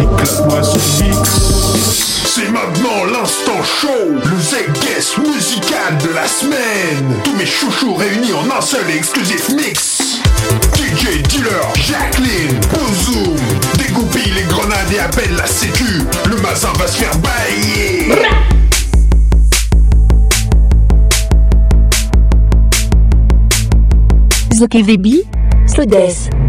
Éclate-moi ce mix. C'est maintenant l'instant show, le Z-Guest musical de la semaine. Tous mes chouchous réunis en un seul exclusif mix. DJ Dealer, Jacqueline, Bozoom, dégoupille les grenades et appelle la sécu. Le mazin va se faire bailler. Slodes. Say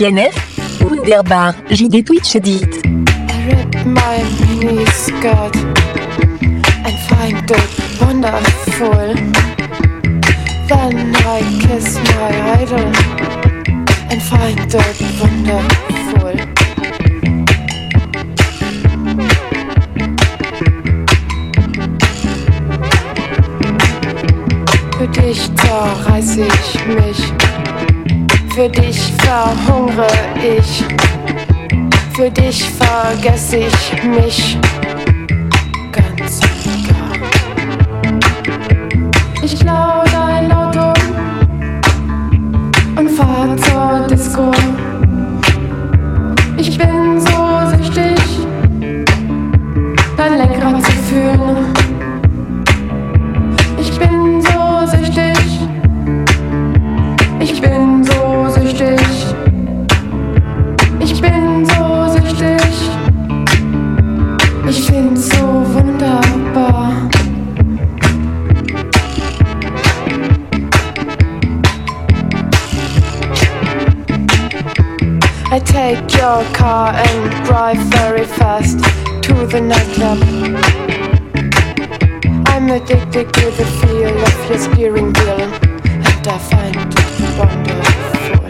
TNF Wunderbar, JD Twitch Edit. I rip my mini skirt and find it wonderful. Then I kiss my idol and find it wonderful. Für dich zerreiß ich mich, für dich verhungere ich. Für dich vergesse ich mich I'm addicted to the feel of your steering wheel, and I find it wonderful.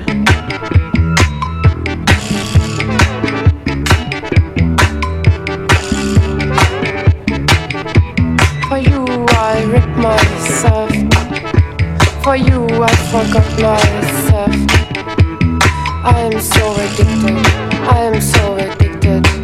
For you, I rip myself. For you, I forgot myself. I am so addicted. I am so addicted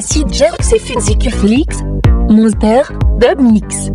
Acid Jux et Funky Monster, Dub Mix.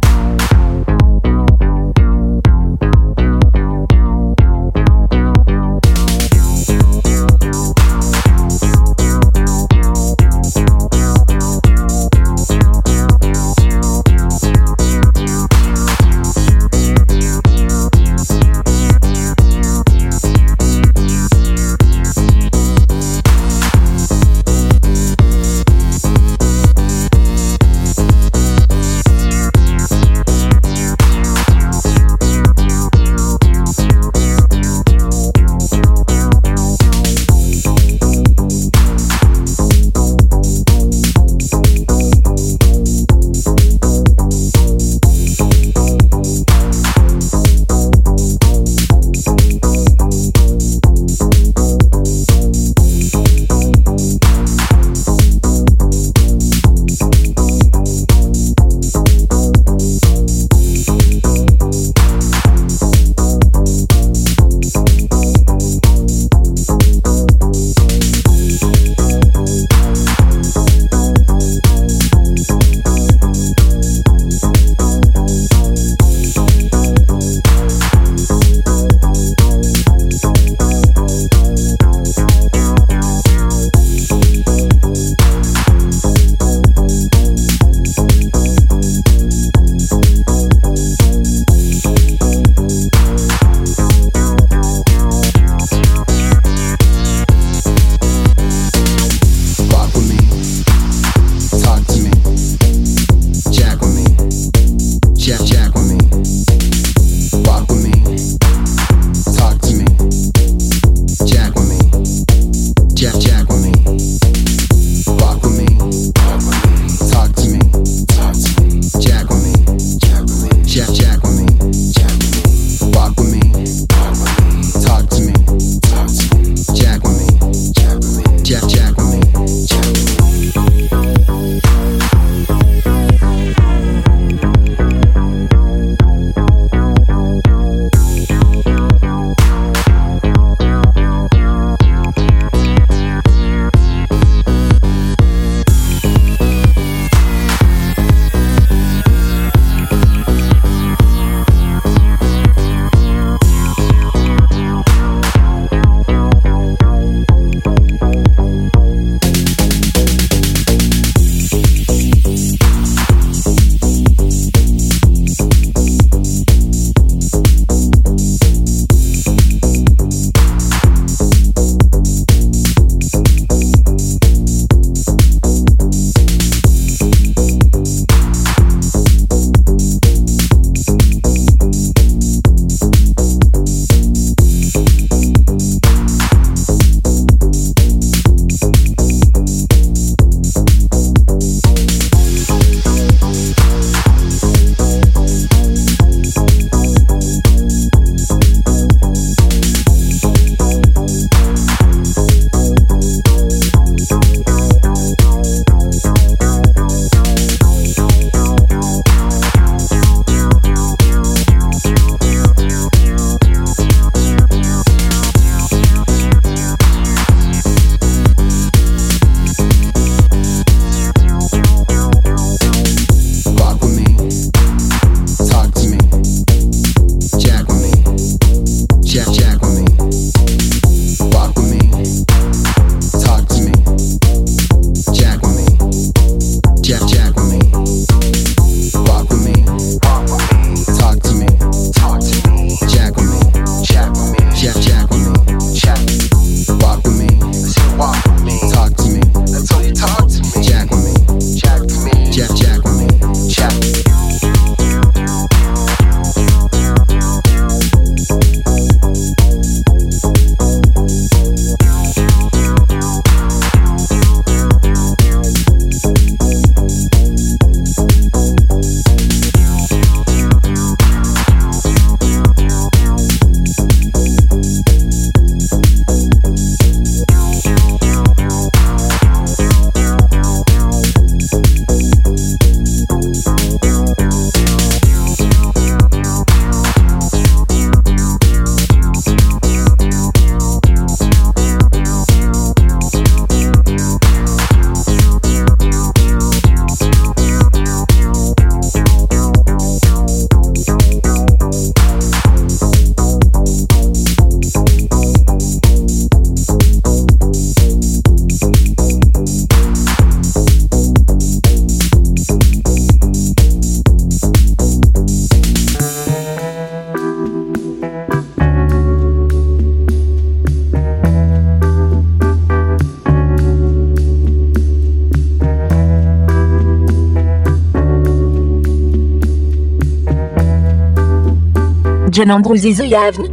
John Andrews et The.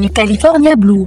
New California Blue.